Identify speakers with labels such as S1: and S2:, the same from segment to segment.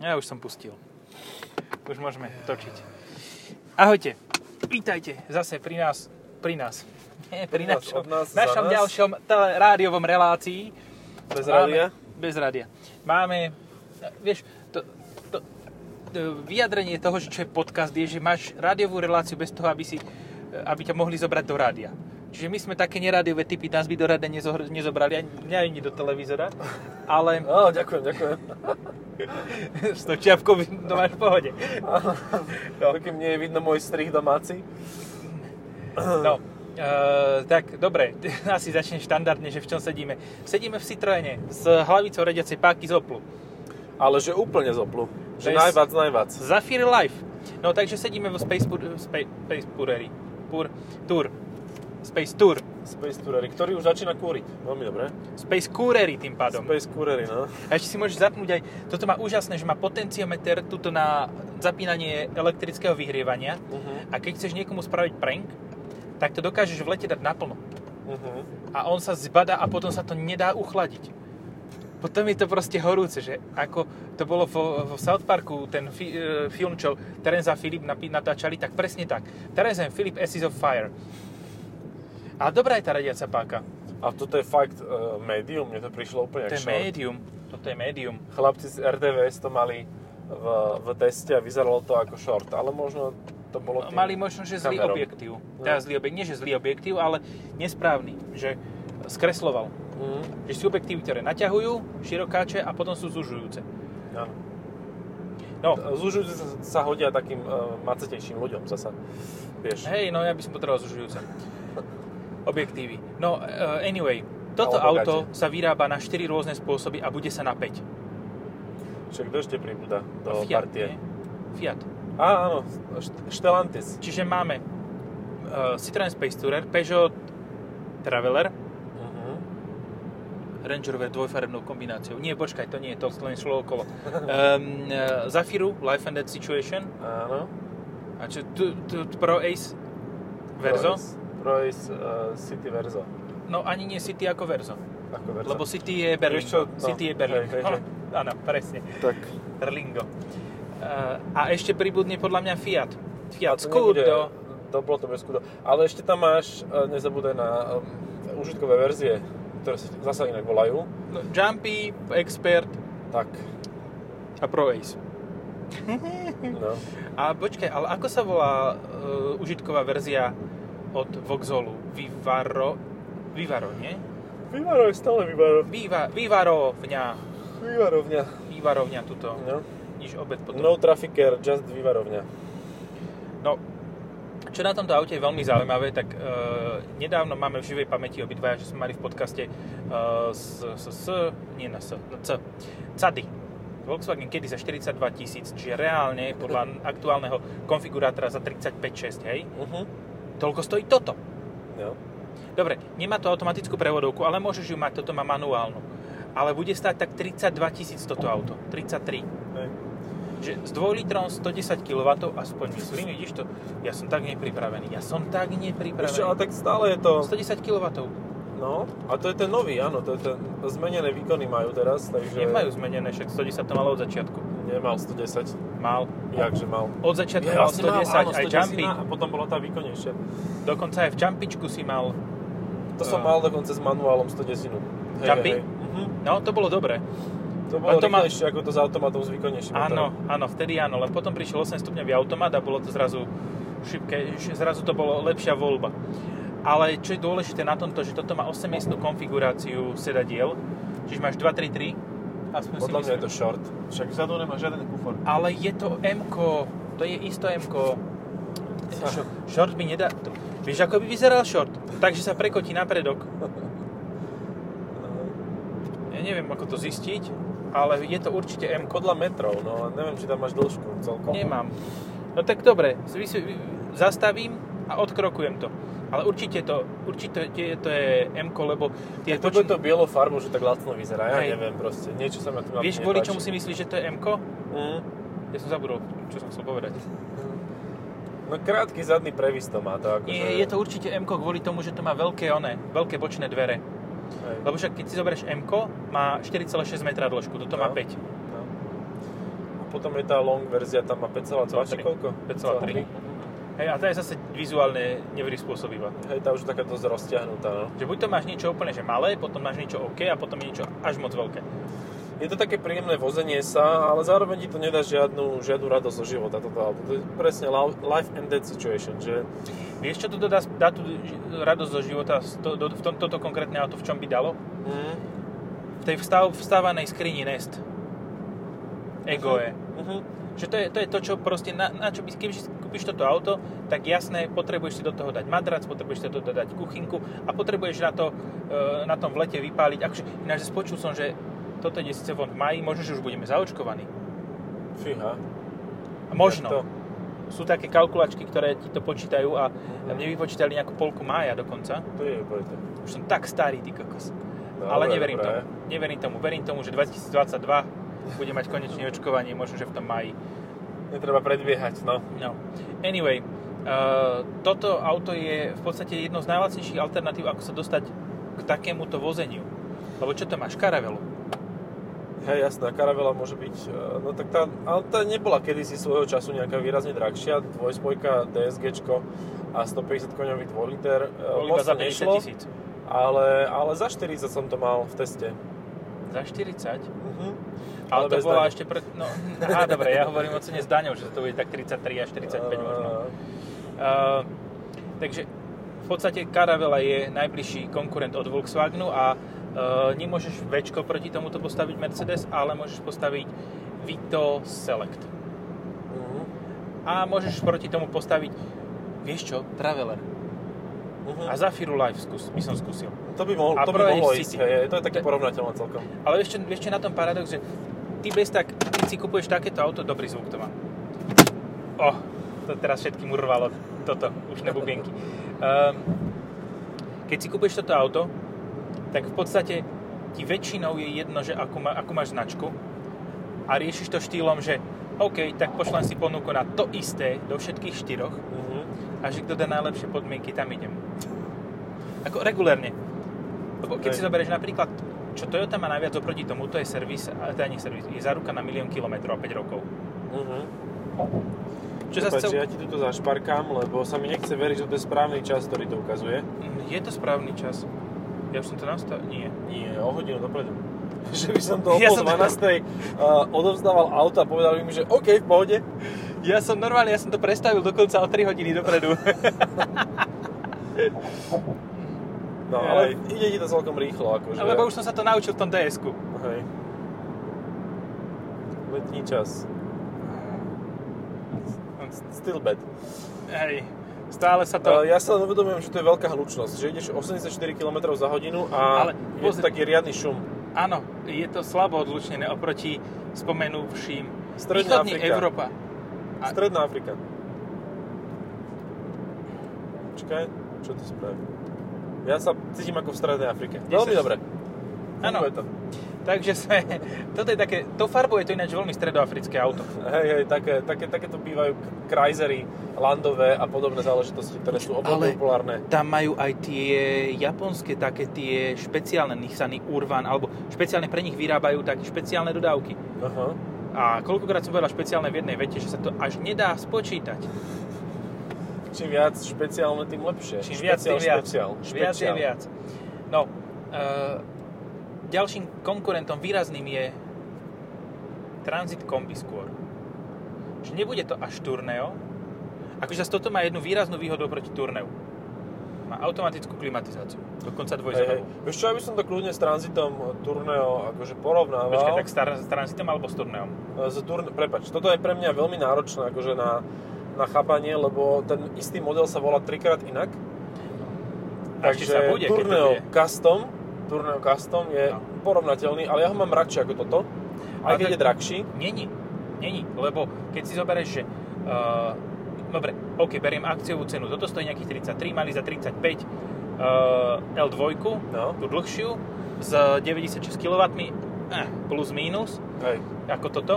S1: Ja už som pustil. Už môžeme točiť. Ahojte. Vítajte zase pri nás. Pri nás. Nie, pri,
S2: nás,
S1: našom,
S2: nás,
S1: našom
S2: nás.
S1: ďalšom tele, rádiovom relácii.
S2: Bez rádia?
S1: Bez rádia. Máme, vieš, to, to, to vyjadrenie toho, že čo je podcast, je, že máš rádiovú reláciu bez toho, aby, si, aby ťa mohli zobrať do rádia. Čiže my sme také nerádiové typy, nás by do rádia nezohr- nezobrali, ani, mňa ani do televízora, ale
S2: Á, ďakujem, ďakujem.
S1: s tou čiapkou to máš v pohode.
S2: No. Kým nie je vidno môj strih domáci.
S1: No, Uh, tak, dobre, asi začne štandardne, že v čom sedíme. Sedíme v Citroene s hlavicou radiacej páky z Oplu.
S2: Ale že úplne z Oplu. Že
S1: Bez-
S2: najvac, najvac.
S1: Zafir Life. No takže sedíme vo Space, Pur, Space, Space Purery. Pur, Tour. Space Tour.
S2: Space Tourery, ktorý už začína kúriť. Veľmi dobre.
S1: Space Courery tým pádom.
S2: Space Courery, no.
S1: A ešte si môžeš zapnúť aj, toto má úžasné, že má potenciometer tuto na zapínanie elektrického vyhrievania
S2: Uh-huh.
S1: a keď chceš niekomu spraviť prank, tak to dokážeš v lete dať naplno.
S2: Uh-huh.
S1: A on sa zbada a potom sa to nedá uchladiť. Potom je to proste horúce, že ako to bolo vo, vo South Parku, ten fi, e, film, čo Terence a Filip natáčali, tak presne tak. Terence and Philip Ashes of Fire. A dobrá je tá radiaca páka.
S2: A toto je fakt uh, medium, mne to prišlo úplne
S1: To je médium. Toto je médium.
S2: Chlapci z RDVS to mali v, v teste a vyzeralo to ako short, ale možno to bolo tým
S1: Mali možno, že zlý
S2: kamerom.
S1: objektív.
S2: No.
S1: Teda zlý objektív, nie že zlý objektív, ale nesprávny. Že skresloval.
S2: Mhm.
S1: Že sú objektívy, ktoré naťahujú, širokáče a potom sú zužujúce.
S2: Áno.
S1: No,
S2: Zužujúce sa, sa hodia takým uh, macetejším ľuďom zasa. Vieš.
S1: Hej, no ja by som potreboval zužujúce. Objektívy. No, uh, anyway, toto auto
S2: gate.
S1: sa vyrába na 4 rôzne spôsoby a bude sa na 5.
S2: Čiže kto ešte pribúda do
S1: Fiat,
S2: partie?
S1: nie? Fiat.
S2: Á, áno, Stellantis.
S1: Čiže máme uh, Citroen Space Tourer, Peugeot Traveler,
S2: Uh-huh.
S1: Range Rover dvojfarebnou kombináciou. Nie, počkaj, to nie, to len šlo okolo. Um, uh, Zafiru, Life and Death Situation.
S2: Áno.
S1: A čo, tu, tu, tu Pro Ace Verzo?
S2: Proace, Proace uh, City Verzo.
S1: No ani nie City ako Verzo.
S2: Ako Verzo.
S1: Lebo City je Berlingo.
S2: Vieš čo, no,
S1: City je Berlingo.
S2: hej, hej, hej.
S1: Áno, presne.
S2: Tak.
S1: Berlingo. Uh, a ešte pribudne podľa mňa Fiat. Fiat Scudo.
S2: To bolo to bez Scudo. Ale ešte tam máš, uh, nezabúdaj na um, užitkové verzie, ktoré sa zasa inak volajú.
S1: No, Jumpy, Expert
S2: Tak.
S1: a Pro Ace.
S2: No.
S1: A počkaj, ale ako sa volá uh, užitková verzia od Vauxhallu? Vivaro? Vivaro, nie?
S2: Vývaro je stále vývaro.
S1: Viva, Vivarovňa.
S2: Vývarovňa.
S1: Vývarovňa tuto.
S2: No.
S1: Niž obed potom.
S2: No trafficker, just vývarovňa.
S1: No, čo na tomto aute je veľmi zaujímavé, tak e, nedávno máme v živej pamäti obidvaja, že sme mali v podcaste e, s, s, s, nie na S, na C, Cady. Volkswagen kedy za 42 tisíc, čiže reálne podľa aktuálneho konfigurátora za 35,6, hej?
S2: Uh-huh.
S1: Toľko stojí toto.
S2: No.
S1: Dobre, nemá to automatickú prevodovku, ale môžeš ju mať, toto má manuálnu. Ale bude stáť tak 32 tisíc toto auto, 33.
S2: Hej.
S1: Že s 2 litrom 110 kW, aspoň myslím, vidíš to? Ja som tak nepripravený, ja som tak
S2: Vieš čo, ale
S1: nepripravený.
S2: tak stále je to...
S1: 110 kW.
S2: No, a to je ten nový, áno, to je ten... Zmenené výkony majú teraz, takže...
S1: Nemajú zmenené, však 110 to malo od začiatku.
S2: Nemal 110.
S1: Mal.
S2: Jakže mal?
S1: Od začiatku
S2: Je,
S1: mal
S2: vlastne mal,
S1: 110,
S2: áno,
S1: aj
S2: 110
S1: jumpy.
S2: A potom bola tá výkonnejšia.
S1: Dokonca aj v jumpičku si mal.
S2: To som
S1: Ah.
S2: mal dokonca s manuálom 110. Hej,
S1: Jumpy?
S2: hej. Mhm.
S1: No, to bolo dobré.
S2: To bolo
S1: to má-
S2: rýchlejšie ako to s automatom s výkonnejším
S1: Áno,
S2: motorom.
S1: áno, vtedy áno, len potom prišiel 8 stupňový automat a bolo to zrazu šipké, zrazu to bolo lepšia voľba. Ale čo je dôležité na tomto, že toto má 8-miestnú konfiguráciu sedadiel, čiže máš 2-3-3, aspoň si
S2: Podľa mňa je to short. Však vzadu nemá žiaden kufor.
S1: Ale je to m to je isto m Short by nedá... Vieš, ako by vyzeral short? Takže sa prekotí na predok. Ja neviem, ako to zistiť, ale je to určite m
S2: Podľa metrov, no neviem, či tam máš dĺžku celkom.
S1: Nemám. No tak dobre, zastavím a odkrokujem to. Ale určite to, určite to je m lebo tie
S2: Tak to bude to bielo farbu, že tak lacno vyzerá, ja
S1: Hej.
S2: neviem proste. Niečo sa ma tu
S1: Vieš, kvôli čomu si myslíš, že to je m
S2: Mm.
S1: Ja som zabudol, čo som chcel povedať.
S2: No krátky zadný previs to má to akože...
S1: Nie, je to určite m kvôli tomu, že to má veľké one, veľké bočné dvere.
S2: Hej.
S1: Lebo však keď si zoberieš m má 4,6 metra dĺžku, toto má
S2: No.
S1: 5.
S2: No. potom je tá long verzia, tam má 5,2 či
S1: 5,3.
S2: Koľko?
S1: 5,3. Hej, a tá je zase vizuálne neprispôsobivá.
S2: Hej, tá už taká dosť rozťahnutá, no.
S1: Že buď to máš niečo úplne že malé, potom máš niečo OK a potom je niečo až moc veľké.
S2: Je to také príjemné vozenie sa, ale zároveň ti to nedá žiadnu, žiadnu radosť zo života toto auto. To je presne life and death situation, že
S1: Vieš, čo to dá, dá tú radosť zo života to, do, v tom, toto konkrétne auto, v čom by dalo?
S2: mm,
S1: V tej vstav, vstávanej skrini Nest. Ego je.
S2: uh-huh.
S1: Že to je, to je to, čo proste, na, na čo by, si kúpiš toto auto, tak jasné, potrebuješ si do toho dať madrac, potrebuješ si do toho dať kuchynku a potrebuješ na, to, e, na tom v lete vypáliť. Akože, ináč počul som, že toto ide síce von v maji, možno, že už budeme zaočkovaní.
S2: Fíha.
S1: Možno.
S2: To?
S1: Sú také kalkulačky, ktoré ti to počítajú a
S2: Mhm.
S1: mne vypočítali nejakú polku mája dokonca.
S2: To je pojďte.
S1: Už som tak starý, ty kokos.
S2: Dobre,
S1: Ale neverím
S2: dobre.
S1: tomu. Neverím tomu. Verím tomu, že 2022 bude mať konečne očkovanie, možno, že v tom maji.
S2: Netreba predbiehať, no.
S1: No. Anyway, uh, toto auto je v podstate jedno z najlacnejších alternatív, ako sa dostať k takémuto vozeniu. Lebo čo to máš? Karavelu.
S2: Hej, jasná, karavela môže byť, e, no tak tá, ale tá nebola kedysi svojho času nejaká výrazne drahšia, dvojspojka DSGčko a 150 koňový 2 liter, e,
S1: Bol iba za
S2: to
S1: 50
S2: nešlo,
S1: tisíc.
S2: ale, ale za 40 som to mal v teste.
S1: Za 40?
S2: Uh-huh.
S1: Ale, to
S2: bez
S1: bola
S2: dane.
S1: ešte pre... No, aha, dobre, ja hovorím o cene s daňou, že to bude tak 33 až 45 možno. Uh, takže v podstate Caravela je najbližší konkurent od Volkswagenu a uh, nemôžeš väčko proti tomuto postaviť Mercedes, ale môžeš postaviť Vito Select.
S2: Uh-huh.
S1: A môžeš proti tomu postaviť, vieš čo, Traveler.
S2: Uh-huh.
S1: A Zafiru Life skús, by som skúsil.
S2: To by, mohol,
S1: A
S2: to by mohlo ísť, hej, to je také porovnateľné celkom.
S1: Ale čo je na tom paradox, že ty bez tak, keď si kupuješ takéto auto, dobrý zvuk to má. Oh, to teraz všetkým urvalo toto, ušné bubienky. Um, keď si kupuješ toto auto, tak v podstate ti väčšinou je jedno, že akú, má, akú máš značku a riešiš to štýlom, že OK, tak pošlem si ponuku na to isté do všetkých štyroch
S2: Uh-huh.
S1: A že kto dá najlepšie podmienky, tam idem. Ako regulérne. Lebo keď si zoberieš napríklad, čo Toyota má najviac oproti tomu, to je servis, a teda nie servis, je záruka na milión kilometrov a 5 rokov.
S2: Uh-huh.
S1: Čo
S2: Prepač,
S1: chcel...
S2: ja ti tuto zašparkám, lebo sa mi nechce veriť, že to je správny čas, ktorý to ukazuje.
S1: Je to správny čas. Ja už som to nastavil? Nie.
S2: Nie, o hodinu dopredu. že by som to o
S1: Ja
S2: pol
S1: som-
S2: 12. Uh, odovzdával auto a povedal by mi, že OK, v pohode.
S1: Ja som normálne, ja som to prestavil dokonca o 3 hodiny dopredu.
S2: No, ale ide ti to celkom rýchlo, akože.
S1: Lebo už som sa to naučil v tom DS-ku.
S2: Hej. Letní čas. Still bad.
S1: Hej. Stále sa to...
S2: Ja sa len uvedomujem, že to je veľká hlučnosť, že ideš 84 km za hodinu a
S1: Ale
S2: je
S1: pozri-
S2: to taký riadny šum.
S1: Áno, je to slabo odlučnené oproti spomenúvším.
S2: Stredná
S1: Východní
S2: Afrika.
S1: Európa.
S2: Stredná Afrika. Čakaj, čo to spravím? Ja sa cítim ako v Strednej Afrike. Veľmi dobre.
S1: Áno.
S2: To.
S1: Takže sme, toto je také, to farbuje to ináč veľmi stredoafrické auto.
S2: Hej, hej, také, také, také to bývajú Chryslery, Landové a podobné záležitosti, ktoré sú
S1: Ale-
S2: populárne.
S1: Tam majú aj tie japonské také tie špeciálne Nissany Urban, alebo špeciálne pre nich vyrábajú také špeciálne dodávky.
S2: Aha.
S1: A koľkokrát som povedal špeciálne v jednej vete, že sa to až nedá spočítať.
S2: Čím viac špeciálne, tým lepšie.
S1: Čím viac, tým
S2: špeciál,
S1: viac.
S2: Špeciál,
S1: Viac je viac. No, uh, ďalším konkurentom výrazným je Transit Kombi skôr. Že nebude to až Tourneo, akože zase toto má jednu výraznú výhodu proti Tourneu. Má automatickú klimatizáciu, dokonca dvojzónovú.
S2: Vieš čo, aby som to kľudne s tranzitom Tourneo akože porovnával.
S1: Počkaj, tak star, s Transitom alebo s Tourneom?
S2: Z turn... Prepač, toto je pre mňa veľmi náročné akože na, na chápanie, lebo ten istý model sa volá trikrát inak.
S1: A ešte sa bude,
S2: Tourneo
S1: bude.
S2: Custom, Tourneo Custom je
S1: No.
S2: porovnateľný, ale ja ho mám radšej ako toto. Aj
S1: Ale
S2: keď
S1: tak-
S2: je drahší.
S1: Není. Není, lebo keď si zoberieš, že... Uh, dobre, OK, beriem akciovú cenu. Toto stojí nejakých 33, mali za 35 uh, L2,
S2: No.
S1: tú dlhšiu, s 96 kW, eh, plus minus,
S2: Hej.
S1: ako toto,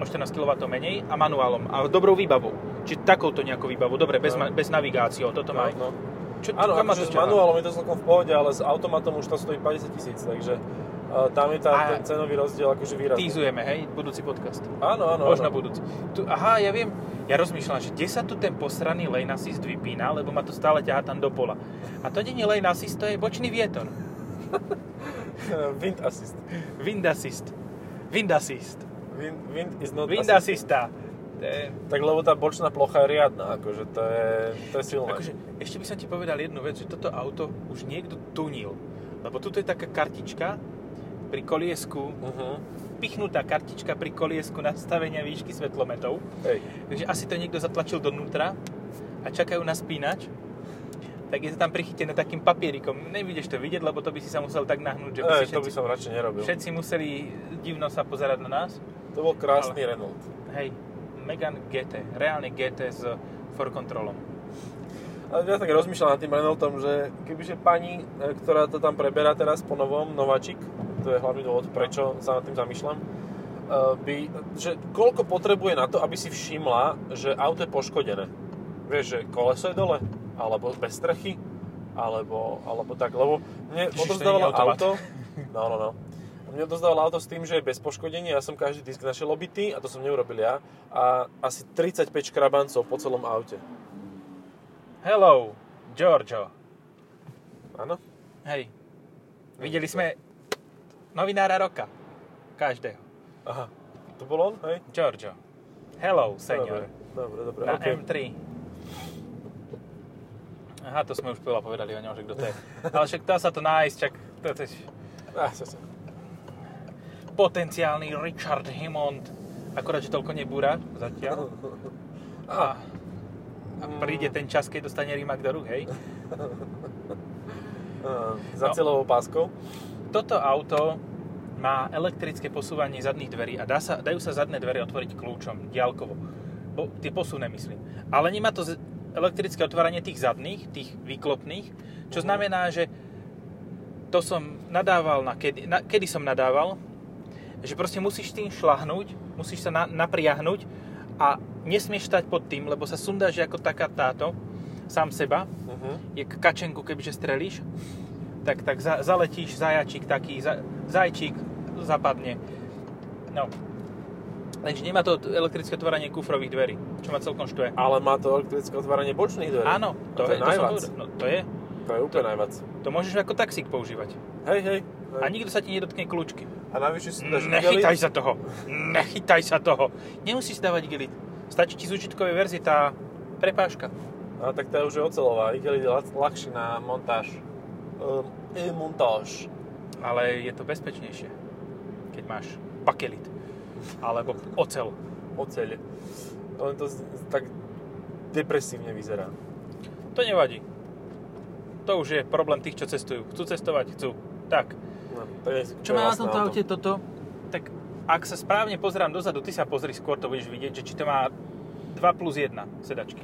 S1: o 14 kW menej a manuálom, ale dobrou výbavou. Čiže takouto nejakou výbavou, dobre, bez,
S2: No.
S1: ma, bez navigáciou, toto má.
S2: No, no.
S1: Čo, ma
S2: akože
S1: to
S2: s manuálom je to celkom v pohode, ale s automatom už to stojí 50 tisíc, takže tam je tá,
S1: A-
S2: ten cenový rozdiel akože výrazný.
S1: Týzujeme, hej, budúci podcast.
S2: Áno, áno.
S1: Možno
S2: áno.
S1: budúci. Tu, aha, ja viem, ja rozmýšľam, že kde sa tu ten posraný lane assist vypína, lebo ma to stále ťahá tam do pola. A to nie je lane assist, to je bočný vietor.
S2: Wind assist.
S1: Wind assist. Wind assist.
S2: Wind, wind is not
S1: Wind
S2: assist.
S1: assista. Je,
S2: Tak lebo tá bočná plocha je riadna, akože to je, to je silné.
S1: akože, ešte by som ti povedal jednu vec, že toto auto už niekto tunil. Lebo tuto je taká kartička pri koliesku,
S2: Uh-huh.
S1: pichnutá kartička pri koliesku nastavenia výšky svetlometov.
S2: Hej.
S1: Takže asi to niekto zatlačil donútra a čakajú na spínač. Tak je to tam prichytené takým papierikom. Nebudeš to vidieť, lebo to by si sa musel tak nahnúť, že
S2: Ej,
S1: si
S2: to by
S1: všetci,
S2: som radšej nerobil.
S1: všetci museli divno sa pozerať na nás.
S2: To bol krásny Renault.
S1: Hej, Megane GT, reálne GT s for controlom.
S2: Ale ja tak rozmýšľam nad tým Renaultom, že kebyže pani, e, ktorá to tam preberá teraz po novom, nováčik, to je hlavný dôvod, prečo sa nad tým zamýšľam, e, by, že koľko potrebuje na to, aby si všimla, že auto je poškodené. Vieš, že koleso je dole, alebo bez strechy, alebo, alebo tak, lebo mne odozdávala auto, no, no, no, mne odovzdávalo auto s tým, že je bez poškodenia, ja som každý disk našiel obitý a to som neurobil ja a asi 35 škrabancov po celom aute.
S1: Hello, Giorgio.
S2: Áno?
S1: Hej, videli sme novinára roka. Každého.
S2: Aha, to bol on, hej?
S1: Giorgio. Hello, senior.
S2: Dobre, dobre,
S1: Na
S2: okej.
S1: M3. Aha, to sme už veľa povedali o ňom, že kto to je. Ale však dá sa to nájsť, čak to je
S2: sa, sa.
S1: potenciálny Richard Hammond. Akorát, že toľko nebúra zatiaľ. A, a príde ten čas, keď dostane Rimac do rúk, hej.
S2: Za
S1: No.
S2: cieľovou páskou.
S1: Toto auto má elektrické posúvanie zadných dverí a dá sa, dajú sa zadné dvere otvoriť kľúčom, diaľkovo. Bo, tie posuvné myslím. Ale nemá to elektrické otváranie tých zadných, tých výklopných, čo znamená, že to som nadával na kedy, na, kedy som nadával, že proste musíš tým šlahnúť, musíš sa na, napriahnuť a nesmieš stať pod tým, lebo sa sundáš ako taká táto, sám seba,
S2: Uh-huh.
S1: je kačenku, kebyže strelíš, tak, tak za, zaletíš zajačík taký, za, zajčík zapadne. No. Lenže nemá to elektrické otváranie kufrových dverí, čo ma celkom štve.
S2: Ale má to elektrické otváranie bočných dverí.
S1: Áno, to,
S2: to je
S1: je, to som. No, to je,
S2: To je úplne najvac.
S1: to môžeš ako taxík používať.
S2: Hej, hej.
S1: A nikto sa ti nedotkne kľúčky.
S2: A navyše si dáš
S1: Nechytaj
S2: igelit.
S1: sa toho. Nechytaj sa toho. Nemusíš dávať igelit. Stačí ti z účitkovej verzie tá prepážka.
S2: A tak je už je ocelová. Igelit je ľah- ľahší na montáž. Um, e montáž.
S1: Ale je to bezpečnejšie, keď máš bakelit. Alebo ocel.
S2: Oceľ. Len to tak depresívne vyzerá.
S1: To nevadí. To už je problém tých, čo cestujú. Chcú cestovať? Chcú. Tak.
S2: No, to je,
S1: Čo má na tomto aute toto? Tak ak sa správne pozerám dozadu, ty sa pozri skôr, to budeš vidieť, že či to má 2 plus 1 sedačky.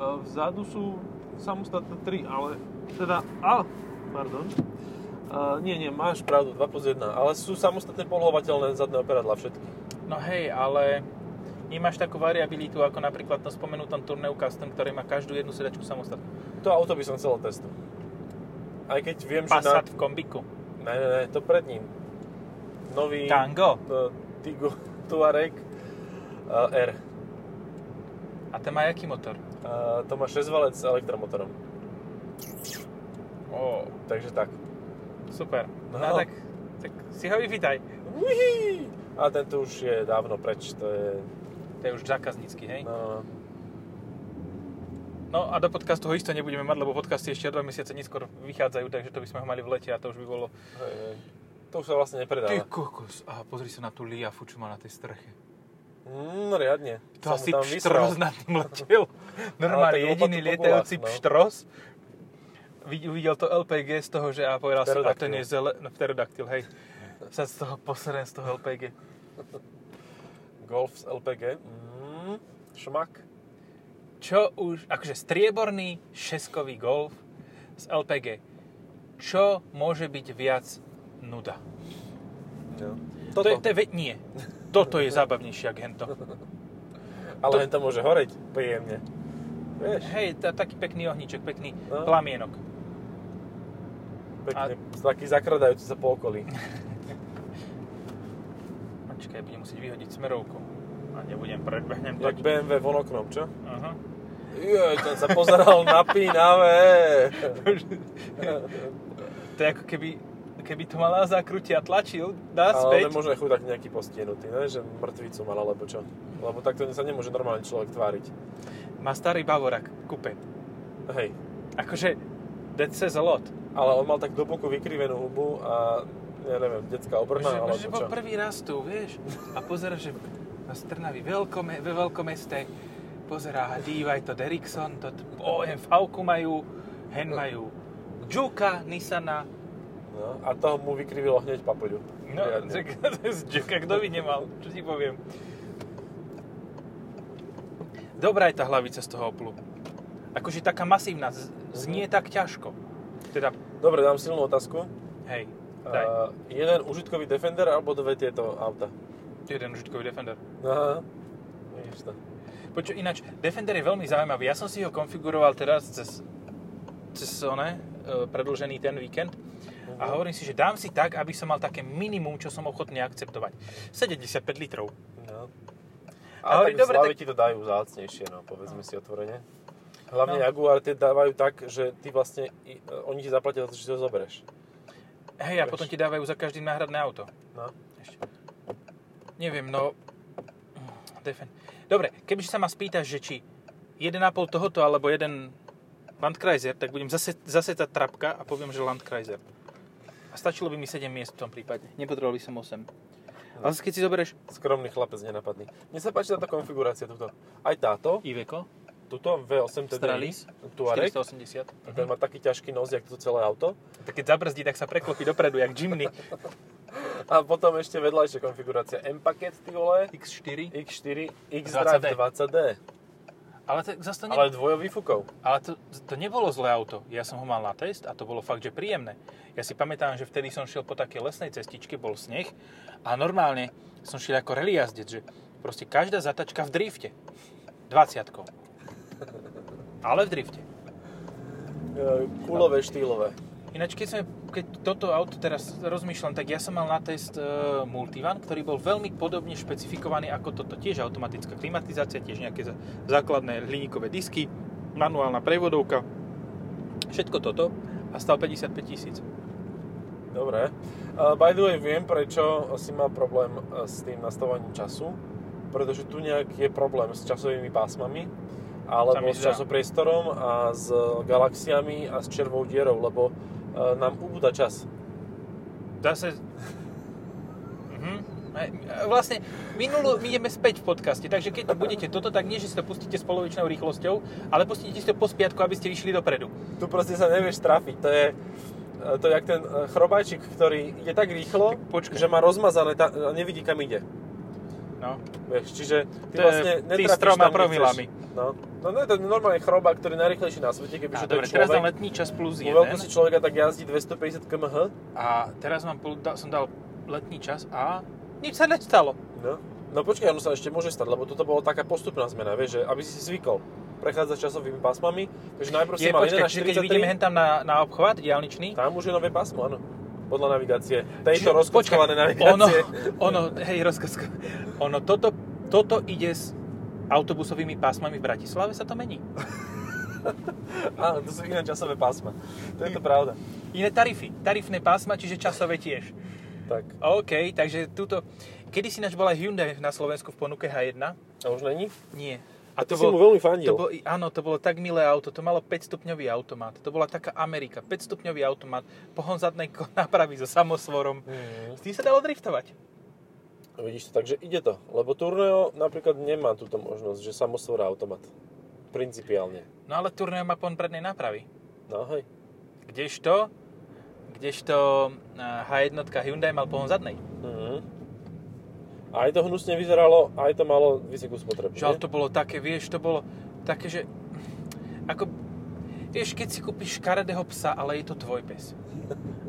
S2: Vzadu sú samostatné 3, ale teda... A, pardon. Uh, nie, nie, máš pravdu, 2 plus 1, ale sú samostatne polohovateľné zadné operadla všetky.
S1: No hej, ale nemáš takú variabilitu ako napríklad na spomenutom Tourneu Custom, ktorý má každú jednu sedačku samostatnú.
S2: To auto by som chcel testovať. Aj keď viem, že na...
S1: Passat v kombiku.
S2: Ne, ne, ne, to pred ním. Nový...
S1: Tango.
S2: To, Tigo, Tuareg uh, R.
S1: A ten má jaký motor?
S2: Uh, to má 6 valec s elektromotorom.
S1: Ó,
S2: Takže tak.
S1: super. No,
S2: No.
S1: tak, tak si ho vypýtaj.
S2: Uhi! A tento už je dávno preč, to je...
S1: To je už zákaznícky, hej?
S2: No,
S1: No a do podcastu ho isto nebudeme mať, lebo podcasty ešte o dva mesiace neskôr vychádzajú, takže to by sme ho mali v lete a to už by bolo...
S2: hej, hej. To už sa vlastne nepredáva.
S1: Ty kokos. A pozri sa na tú liafu, čo má na tej streche.
S2: Mm, riadne.
S1: To
S2: Som
S1: asi pštros nad tým letel. Normálne jediný lietajúci
S2: no.
S1: pštros. Vid- Uvidel to LPG z toho, že a povedal si, a ten je zele... No, pterodaktyl, hej. Sa z toho poserem z toho LPG.
S2: Golf z LPG. Mm, šmak.
S1: Čo už, akože strieborný šeskový Golf z LPG. Čo môže byť viac nuda? To
S2: Toto.
S1: je, to je, nie. Toto je zábavnejšie, ako hento.
S2: Ale
S1: to-
S2: hen to môže horeť príjemne. Vieš?
S1: Hej, tá, taký pekný ohníček, pekný
S2: No.
S1: plamienok.
S2: Pekne, taký zakradajúci sa po okolí.
S1: Počkaj, budem musieť vyhodiť smerovku. A nebudem, predbehnem
S2: Jak
S1: toť.
S2: BMW von oknom, čo?
S1: Aha.
S2: Joj, ten sa pozeral napínavé.
S1: To je ako keby, keby to mal na zakrute a tlačil
S2: Ale
S1: naspäť.
S2: on možno aj chudák nejaký postihnutý, ne? že mŕtvicu mal alebo čo. Lebo takto sa nemôže normálny človek tváriť.
S1: Má starý Bavorak, kupe.
S2: Hej.
S1: Akože, that says a lot.
S2: Ale on mal tak do boku vykrivenú hubu a ja neviem, detská obrna
S1: Že,
S2: alebo
S1: že
S2: čo.
S1: bol prvý raz tu, vieš. A pozera, že na Strnavi veľkome, ve veľkomeste pozerá, dívaj, to Derrickson, to OMV majú, hen majú Juka, Nissana.
S2: No, a toho mu vykrivilo hneď papuľu.
S1: No, tak, to z Juka, kto by nemal, čo ti poviem. Dobrá je tá hlavica z toho Oplu. Akože taká masívna, znie tak ťažko. Teda,
S2: Dobre, dám silnú otázku.
S1: hej, daj.
S2: Uh, jeden užitkový Defender alebo dve tieto auta?
S1: Jeden užitkový Defender.
S2: Aha. Vidíš to.
S1: Počuť, ináč, Defender je veľmi zaujímavý. Ja som si ho konfiguroval teraz cez, cez one, e, predlžený ten víkend a
S2: Mhm.
S1: hovorím si, že dám si tak, aby som mal také minimum, čo som ochotný akceptovať. 75 litrov.
S2: No.
S1: A
S2: Ale
S1: hovorím, dobre, tak-
S2: ti to dajú zácnejšie, no, povedzme si otvorene. Hlavne
S1: No.
S2: Jaguar tie dávajú tak, že ty vlastne, i- oni ti zaplatia za to, že ho zoberieš.
S1: Hej, a potom ti dávajú za každým náhradné auto.
S2: No.
S1: Ešte. Neviem, no... Defen... Dobre, keby sa ma spýtaš, že či 1,5 tohoto alebo jeden Landkreiser, tak budem zase, zase tá trapka a poviem, že Landkreiser. A stačilo by mi 7 miest v tom prípade. Nepotreboval by som 8. Ale zase keď si zoberieš
S2: Skromný chlapec nenapadný. Mne sa páči táto konfigurácia tuto. Aj táto,
S1: Iveco,
S2: tuto V8 TDI,
S1: Stralis,
S2: Tuareg,
S1: 480.
S2: ten má taký ťažký nos, jak toto celé auto.
S1: Tak keď zabrzdí, tak sa preklopí dopredu, jak Jimny.
S2: A potom ešte vedľajšia konfigurácia M-paket, ty vole,
S1: X4.
S2: X4, X-Drive
S1: 20D.
S2: 20D.
S1: Ale to, zase to, ne...
S2: Ale dvojový fúkov.
S1: Ale to, to nebolo zlé auto. Ja som ho mal na test a to bolo fakt, že príjemné. Ja si pamätám, že vtedy som šiel po takej lesnej cestičke, bol sneh a normálne som šiel ako rally jazdec, že proste každá zatačka v drifte. 20 Ale v drifte.
S2: Kulové, štýlové.
S1: Ináč, keď, sme, keď toto auto teraz rozmýšľam, tak ja som mal na test uh, Multivan, ktorý bol veľmi podobne špecifikovaný ako toto. Tiež automatická klimatizácia, tiež nejaké základné hliníkové disky, manuálna prevodovka, všetko toto a stal 55 tisíc.
S2: Dobre. Uh, by the way, viem, prečo si mal problém uh, s tým nastavovaním času. Pretože tu nejak je problém s časovými pásmami alebo s časopriestorom a s galaxiami a s červou dierou, lebo nám ubúda čas.
S1: Zase... Mhm. Hej, Vlastne, minulú, my ideme späť v podcaste, takže keď budete toto, tak nie, že si to pustíte s polovičnou rýchlosťou, ale pustíte si to po spiatku, aby ste vyšli dopredu.
S2: Tu proste sa nevieš trafiť. To je, uh, to je jak ten chrobáčik, ktorý ide tak rýchlo,
S1: Tak počkaj.
S2: že má rozmazané a nevidí kam ide.
S1: No.
S2: Vieš, čiže ty
S1: To je
S2: vlastne
S1: ty s troma
S2: tam, chceš. No. no, no, to je normálne chrobák, ktorý je najrychlejší na svete, kebyže to je
S1: teraz
S2: človek.
S1: dám letný čas plus
S2: Po
S1: 1
S2: veľkosti človeka tak jazdí 250 kmh.
S1: a teraz mám, som dal letný čas a nič sa nestalo.
S2: No. no počkaj, ono sa ešte môže stať, lebo toto bolo taká postupná zmena, vieš, že aby si si zvykol prechádzať časovými pásmami, takže najprv si
S1: Je,
S2: mal
S1: počkaj, čiže keď vidíme
S2: 11.43,
S1: hen tam na, na obchvat diálničný,
S2: tam už je nové pásmo, áno. Podľa navigácie. Tejto rozkočkované navigácie.
S1: Ono, ono, hej, rozkazko. Ono, toto, toto ide autobusovými pásmami v Bratislave, sa to mení.
S2: Áno, to sú iné časové pásma. To je to pravda.
S1: Iné tarify. Tarifné pásma, čiže časové tiež.
S2: Tak.
S1: OK, takže túto... Kedy si nač bola Hyundai na Slovensku v ponuke H1?
S2: A už není?
S1: Nie.
S2: A ty si mu veľmi fandil.
S1: To bol, áno, to bolo tak milé auto. To malo 5-stupňový automat. To bola taká Amerika. 5-stupňový automat. Pohon zadnej nápravy so samosvorom.
S2: Mhm.
S1: S tým sa dalo driftovať.
S2: Vidíš to, takže ide to. Lebo Tourneo napríklad nemá túto možnosť, že samosvor automat. Principiálne.
S1: No ale Tourneo má pohon prednej nápravy.
S2: No hej.
S1: Kdežto, kdežto a, H1 Hyundai mal pohon zadnej.
S2: Mhm. A aj to hnusne vyzeralo, aj to malo vysokú spotrebu. Nie?
S1: to bolo také, vieš, to bolo také, že... Ako, vieš, keď si kúpiš škaredého psa, ale je to tvoj pes.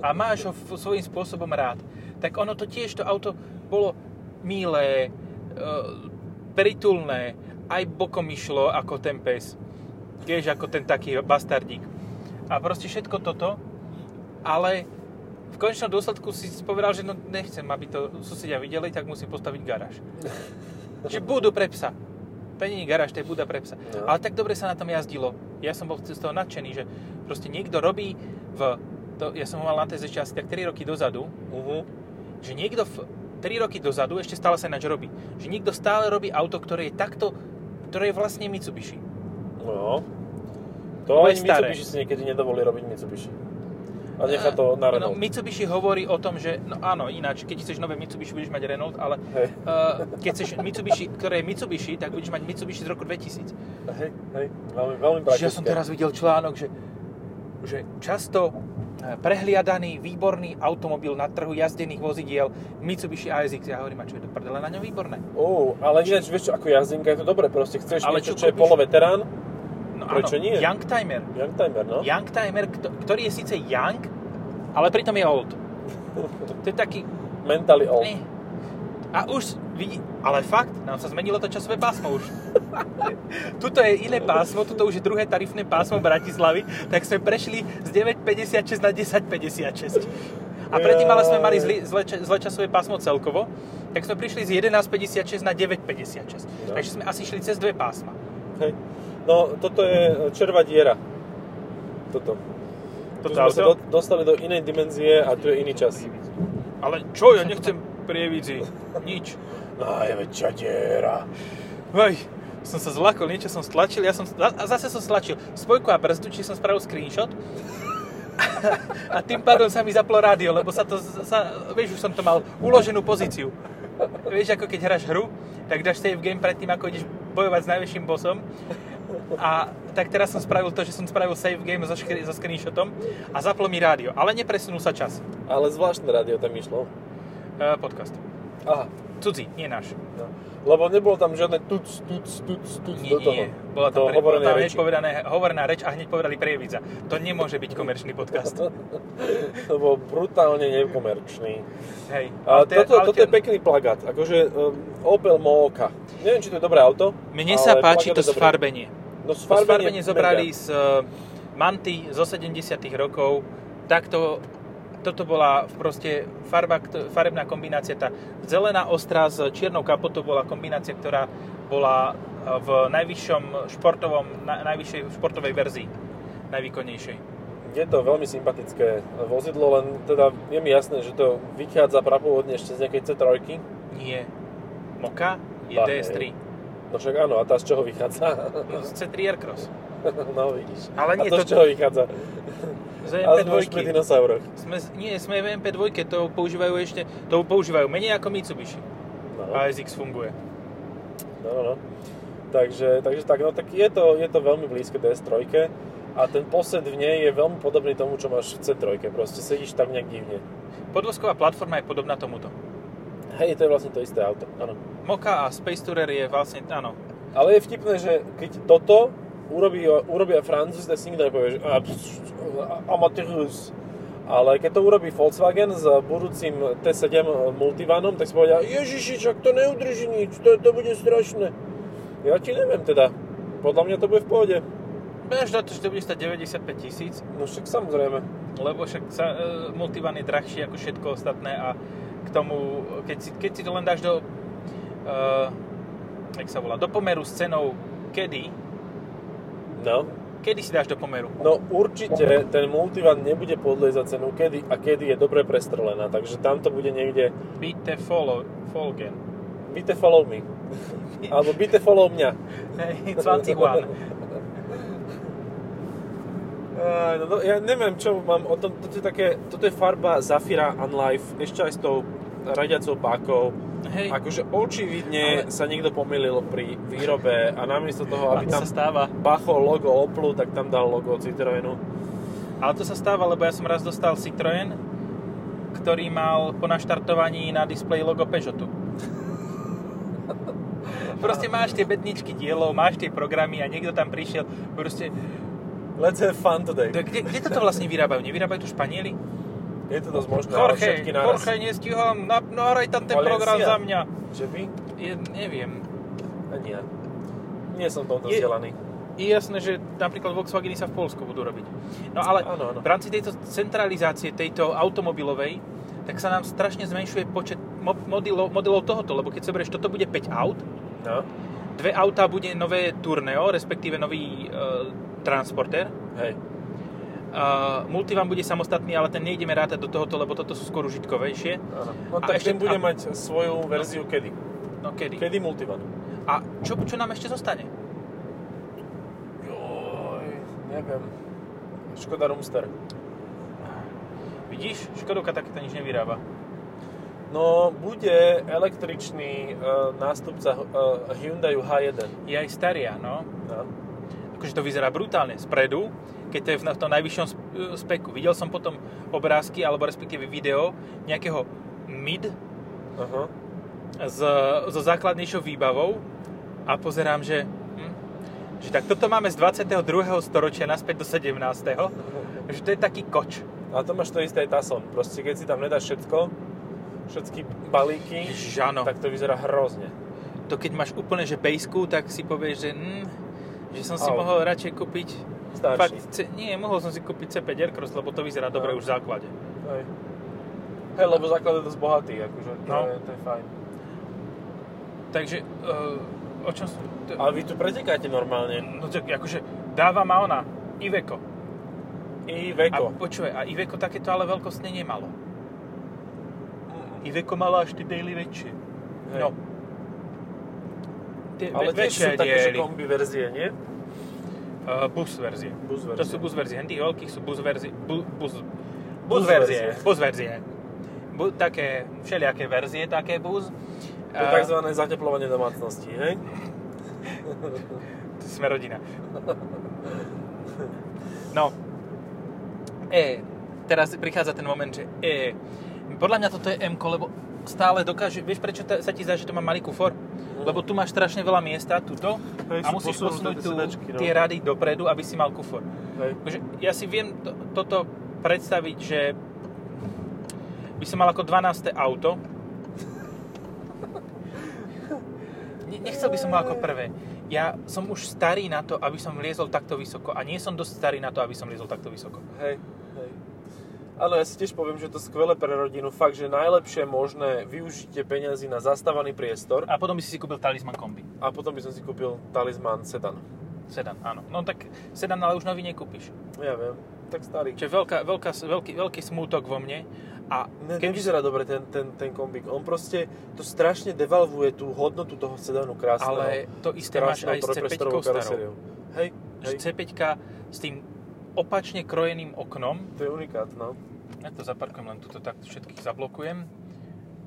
S1: A máš ho svojím spôsobom rád. Tak ono to tiež, to auto bolo milé, e, pritulné, aj bokom išlo ako ten pes. Vieš, ako ten taký bastardík. A proste všetko toto ale v konečnom dôsledku si povedal, že no nechcem, aby to susedia videli, tak musím postaviť garáž. že budú pre psa. To nie je garáž, to je buda pre psa.
S2: No.
S1: Ale tak dobre sa na tom jazdilo. Ja som bol z toho nadšený, že proste niekto robí v... To, ja som ho mal na tej asi tak 3 roky dozadu,
S2: Uh-huh.
S1: že niekto v 3 roky dozadu, ešte stále sa ináč robí, že niekto stále robí auto, ktoré je takto, ktoré je vlastne Mitsubishi.
S2: No. To
S1: Lebo
S2: ani
S1: staré.
S2: Mitsubishi si niekedy nedovolí robiť Mitsubishi. A nechá to na
S1: No,
S2: Renault.
S1: Mitsubishi hovorí o tom, že, no áno, ináč, keď chceš nové Mitsubishi, budeš mať Renault, ale
S2: Hej.
S1: uh, keď chceš Mitsubishi, ktoré je Mitsubishi, tak budeš mať Mitsubishi z roku 2000.
S2: Hej, hej, veľmi, veľmi praktické.
S1: ja som teraz videl článok, že, že často eh, prehliadaný, výborný automobil na trhu jazdených vozidiel Mitsubishi ASX. Ja hovorím, a čo je to prdele na ňom výborné?
S2: Ó, ale ináč, vieš čo, ako jazdinka je to dobré, proste chceš
S1: Ale
S2: niečo,
S1: čo
S2: čo je poloveterán,
S1: No
S2: Prečo
S1: áno,
S2: nie?
S1: Youngtimer.
S2: Youngtimer, no.
S1: Youngtimer, kto- ktorý je síce young, ale pritom je old. To je taký...
S2: Mentally old.
S1: Eh. A už vidí, ale fakt, nám sa zmenilo to časové pásmo už. tuto je iné pásmo, tuto už je druhé tarifné pásmo Bratislavy, tak sme prešli z 9,56 na 10,56. A predtým ale sme mali zlé, zlé, ča- zlé časové pásmo celkovo, tak sme prišli z 11,56 na 9,56.
S2: No.
S1: Takže sme asi šli cez dve pásma.
S2: Hej. No, toto je červa diera. Toto. Tu
S1: Toto
S2: sme sa
S1: auto?
S2: do, dostali do inej dimenzie a tu je iný čas.
S1: Ale čo, ja nechcem prievidzi. Nič.
S2: Najväčšia diera.
S1: Hej, som sa zlakol, niečo som stlačil, ja som, a zase som stlačil spojku a brzdu, či som spravil screenshot. a tým pádom sa mi zaplo rádio, lebo sa to, sa, vieš, už som to mal uloženú pozíciu. Vieš, ako keď hráš hru, tak dáš save game predtým, ako ideš bojovať s najväčším bossom. A tak teraz som spravil to, že som spravil save game so, škri- so screenshotom a zaplo mi rádio, ale nepresunul sa čas.
S2: Ale zvláštne rádio tam išlo.
S1: E, podcast.
S2: Aha.
S1: Cudzí, nie náš.
S2: No. Lebo nebolo tam žiadne tuc, tuc, tuc, tuc
S1: Nie,
S2: do toho.
S1: nie, bola tam, pre, bola tam hneď povedané, hovorená reč a hneď povedali prievidza. To nemôže byť komerčný podcast.
S2: to bol brutálne nekomerčný.
S1: Hej.
S2: A
S1: Alter-
S2: toto, toto je pekný plagát. Akože um, Opel Mokka. Neviem, či to je dobré auto.
S1: Mne sa
S2: ale
S1: páči
S2: plagát
S1: to sfarbenie.
S2: No
S1: To
S2: sfarbenie,
S1: sfarbenie zobrali z uh, Manty zo 70 rokov. Takto toto bola proste farba, farebná kombinácia, tá zelená ostrá s čiernou kapotou bola kombinácia, ktorá bola uh, v najvyššom športovom, na, najvyššej športovej verzii, najvýkonnejšej.
S2: Je to veľmi sympatické vozidlo, len teda je mi jasné, že to vychádza prapôvodne ešte z nejakej C3.
S1: Nie. Moka je
S2: Ba,
S1: DS3.
S2: No však áno, a tá z čoho vychádza?
S1: No, z C3 Aircross.
S2: no vidíš.
S1: Ale nie,
S2: a to,
S1: to-
S2: z čoho vychádza?
S1: Z
S2: Ale sme už pri
S1: MP2.
S2: dinosauroch.
S1: Sme, nie, sme v MP2, to používajú ešte, to používajú menej ako Mitsubishi.
S2: No.
S1: ASX funguje.
S2: No, no, no. Takže, takže tak, no tak je to, je to veľmi blízke DS3 a ten posed v nej je veľmi podobný tomu, čo máš v C3. Proste sedíš tak nejak divne.
S1: Podvozková platforma je podobná tomuto.
S2: Hej, to je vlastne to isté auto, áno.
S1: Moka a Space Tourer je vlastne, áno,
S2: Ale je vtipné, že keď toto urobí, urobia Francúzi, tak si nikto nepovie, že amatérus. Ale keď to urobí Volkswagen s budúcim T7 Multivanom, tak si povedia, ježiši, čak to neudrží nič, to, to bude strašné. Ja ti neviem teda. Podľa mňa to bude v pohode.
S1: Bež na to, že to bude stať 95 tisíc,
S2: No však samozrejme.
S1: lebo však sa, e, Multivan je drahší ako všetko ostatné a k tomu, keď si, keď si to len dáš do, e, jak sa volá, do pomeru s cenou kedy,
S2: No.
S1: kedy si dáš do pomeru?
S2: No určite ten Multivan nebude podlieť za cenu kedy a kedy je dobre prestrelená, takže tam to bude niekde
S1: Bitte follow, Folgen.
S2: Bite follow me. Alebo bite follow mňa.
S1: Hej, 21.
S2: Aj, No, no, ja neviem, čo mám o tom, toto je také, toto je farba Zafira Unlife, ešte aj s tou radiacou pákou.
S1: Hej,
S2: Akože očividne
S1: Ale-
S2: sa niekto pomýlil pri výrobe a namiesto toho, aby
S1: to
S2: tam
S1: stáva.
S2: bachol logo Oplu, tak tam dal logo Citroenu.
S1: Ale to sa stáva, lebo ja som raz dostal Citroën, ktorý mal po naštartovaní na displeji logo Peugeotu. Proste máš tie bedničky dielov, máš tie programy a niekto tam prišiel, proste,
S2: Let's have fun today.
S1: to, kde, kde toto vlastne vyrábajú? Nevyrábajú tu Španieli?
S2: Je to dosť možné,
S1: Jorge,
S2: všetky naraz.
S1: Jorge, nestiham, na, nahraj tam ten
S2: Valencia.
S1: program za mňa.
S2: Že by?
S1: Je, neviem.
S2: A nie. Nie som tomto
S1: Je-
S2: vzdelaný.
S1: je jasné, že napríklad Volkswageny sa v Polsku budú robiť. No ale
S2: Áno, áno.
S1: v rámci tejto centralizácie, tejto automobilovej, tak sa nám strašne zmenšuje počet mo- modelov, modelov tohoto, lebo keď sa berieš, toto bude 5 aut,
S2: No,
S1: dve autá bude nové Tourneo, respektíve nový e, Transporter,
S2: hej.
S1: Uh, Multivan bude samostatný, ale ten nejdeme rátať do tohoto, lebo toto sú skôr užitkovejšie.
S2: Áno. No
S1: A
S2: tak
S1: ešte-
S2: ten bude
S1: a-
S2: mať svoju verziu kedy?
S1: No kedy?
S2: Kedy Multivan?
S1: A čo, čo nám ešte zostane?
S2: Joj, neviem. Škoda Roomster.
S1: Vidíš? Škodovka takéto nič nevyrába.
S2: No, bude električný uh, nástupca uh, Hyundai H1.
S1: Je aj staria, no.
S2: No.
S1: Akože to vyzerá brutálne spredu, keď to je v tom najvyššom sp- speku. Videl som potom obrázky, alebo respektíve video nejakého mid
S2: Aha.
S1: s, so základnejšou výbavou a pozerám, že, hm, že tak toto máme z 22. storočia naspäť do 17. že to je taký koč.
S2: A to máš to isté aj Tason. Proste keď si tam nedáš všetko, všetky balíky,
S1: áno.
S2: tak to vyzerá hrozne.
S1: To keď máš úplne že bejsku, tak si povieš, že, hm, že som si
S2: Au.
S1: mohol radšej kúpiť
S2: Starší.
S1: Fakt, C, nie, mohol som si kúpiť C5 Aircross, lebo to vyzerá dobre
S2: No.
S1: už v základe.
S2: Hej. Hej, lebo základ je dosť bohatý, akože to,
S1: No.
S2: je, to je fajn.
S1: Takže, uh, o čom. To,
S2: Ale vy tu pretekáte normálne.
S1: no tak akože dáva ma ona, Iveco.
S2: I
S1: A
S2: Veko.
S1: počuje, a Iveco takéto ale veľkostne nemalo. Iveco mala až tie daily väčšie.
S2: Hej.
S1: No. Tie
S2: Ale tiež sú také, že kombi verzie, nie?
S1: Uh, bus verzie.
S2: Bus
S1: To
S2: verzie.
S1: sú bus verzie. Tých veľkých sú bus verzie. Bu, bus, bus,
S2: Bus
S1: verzie.
S2: verzie.
S1: Bus verzie. Bu, také, všelijaké verzie, také bus.
S2: To je tzv. zateplovanie domácnosti, hej?
S1: Sme rodina. No. E. Teraz prichádza ten moment, že E. Podľa mňa toto je m lebo stále dokáže... Vieš, prečo ta- sa ti zdá, že to má malý kufor? Lebo tu máš strašne veľa miesta, tuto,
S2: Hej,
S1: a musíš posunúť tu,
S2: sedačky, no.
S1: tie rady dopredu, aby si mal kufor.
S2: Hej.
S1: Ja si viem to, toto predstaviť, že by som mal ako 12. auto. Ne- Nechcel by som mal ako prvé. Ja som už starý na to, aby som liezol takto vysoko a nie som dosť starý na to, aby som liezol takto vysoko.
S2: Hej, hej. Áno, ja si tiež poviem, že to skvelé pre rodinu. Fakt, že najlepšie možné využitie peniazy na zastávaný priestor
S1: A potom by si si kúpil talisman kombi.
S2: a potom by som si kúpil talisman sedan.
S1: Sedan, áno. No tak sedan ale už nový nekúpiš.
S2: Ja viem, tak starý.
S1: Čo je veľká, veľká, veľký, veľký smútok vo mne. A
S2: Ne,
S1: keby
S2: nevyzerá dobre ten, ten, ten kombík. On proste to strašne devalvuje tú hodnotu toho sedanu krásneho.
S1: Ale to isté máš aj s C5
S2: trojpriestorovou
S1: starou.
S2: karosériou. Hej, hej.
S1: C5 s tým opačne krojeným oknom.
S2: To je unikát, no.
S1: Ja to zaparkujem len tuto, tak všetkých zablokujem.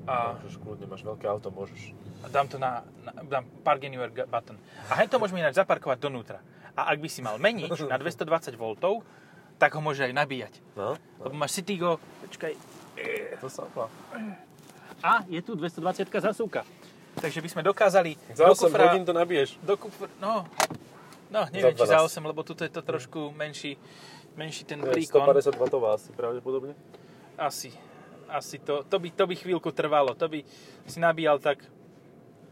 S1: A
S2: Môžeš kľudne, máš veľké auto, môžeš.
S1: a dám to na, na dám park anywhere button. A hneď to môžeme ináč zaparkovať donútra. A ak by si mal menič na 220 V, tak ho môže aj nabíjať.
S2: No,
S1: Lebo máš Citigo, počkaj,
S2: to sa opá.
S1: a je tu 220 zasúka. Takže by sme dokázali
S2: Za
S1: do
S2: 8
S1: kufra,
S2: hodín to nabiješ.
S1: do kufra, no, no neviem,
S2: Za
S1: či za
S2: 12.
S1: 8, lebo tuto je to trošku menší, menší ten
S2: To
S1: príkon.
S2: 150 W asi pravdepodobne.
S1: Asi. Asi to, to, by, to by chvíľku trvalo. To by si nabíjal tak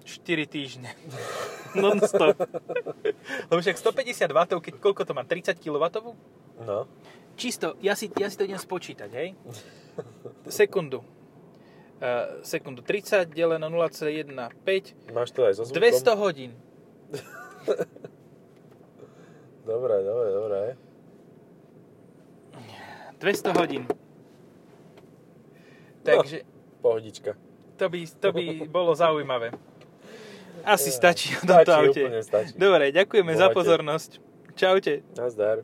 S1: 4 týždne. Non-stop. Lebo však 150 W, keď koľko to má? 30 kW?
S2: No.
S1: Čisto, ja si, ja si to idem spočítať, hej? Sekundu. Uh, sekundu. 30 deleno 0,15.
S2: Máš to aj so zvukom?
S1: 200 hodín.
S2: Dobre, dobre, dobre.
S1: 200 hodín. Takže
S2: Pohodička.
S1: to by, to by bolo zaujímavé. Asi
S2: Ja,
S1: stačí o tomto
S2: stačí,
S1: aute.
S2: stačí.
S1: Dobre, ďakujeme za
S2: Bohate.
S1: pozornosť. Čaute.
S2: Nazdar.